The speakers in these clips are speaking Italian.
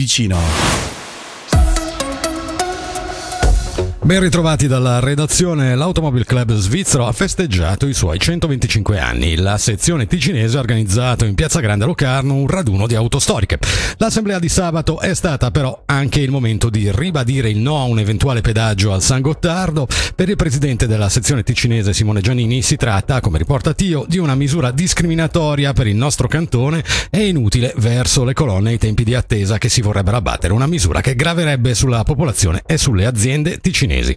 机器呢？Ben ritrovati dalla redazione. L'Automobile Club svizzero ha festeggiato i suoi 125 anni. La sezione ticinese ha organizzato in Piazza Grande a Locarno un raduno di auto storiche. L'assemblea di sabato è stata però anche il momento di ribadire il no a un eventuale pedaggio al San Gottardo. Per il presidente della sezione ticinese Simone Giannini si tratta, come riporta Tio, di una misura discriminatoria per il nostro cantone e inutile verso le colonne e i tempi di attesa che si vorrebbero abbattere. Una misura che graverebbe sulla popolazione e sulle aziende ticinesi cinesi.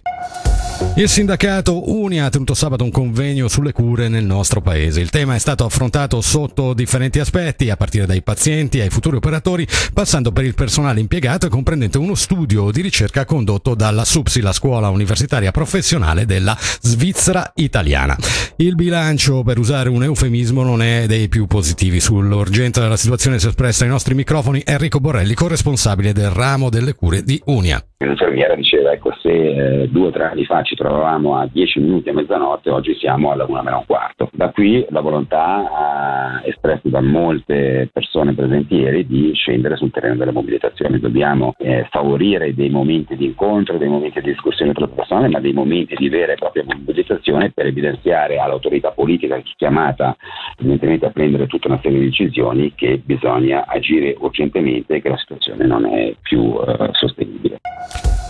Il sindacato Uni ha tenuto sabato un convegno sulle cure nel nostro paese. Il tema è stato affrontato sotto differenti aspetti, a partire dai pazienti ai futuri operatori, passando per il personale impiegato e comprendente uno studio di ricerca condotto dalla SUPSI, la scuola universitaria professionale della Svizzera italiana. Il bilancio, per usare un eufemismo, non è dei più positivi. Sull'urgenza della situazione si è espressa ai nostri microfoni Enrico Borrelli, corresponsabile del ramo delle cure di Unia. L'infermiera diceva, ecco, se eh, due o tre anni fa ci trovavamo a 10 minuti a mezzanotte, oggi siamo alla 1 meno un quarto. Da qui la volontà eh, espressa da molte persone presenti ieri di scendere sul terreno della mobilitazione. Dobbiamo eh, favorire dei momenti di incontro, dei momenti di discussione tra persone, ma dei momenti di vera e propria mobilitazione per evidenziare all'autorità politica chiamata evidentemente a prendere tutta una serie di decisioni che bisogna agire urgentemente e che la situazione non è più eh, sostenibile.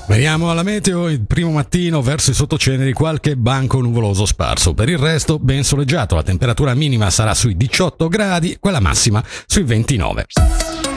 Veniamo alla meteo, il primo mattino verso i sottoceneri qualche banco nuvoloso sparso, per il resto ben soleggiato, la temperatura minima sarà sui 18 gradi, quella massima sui 29.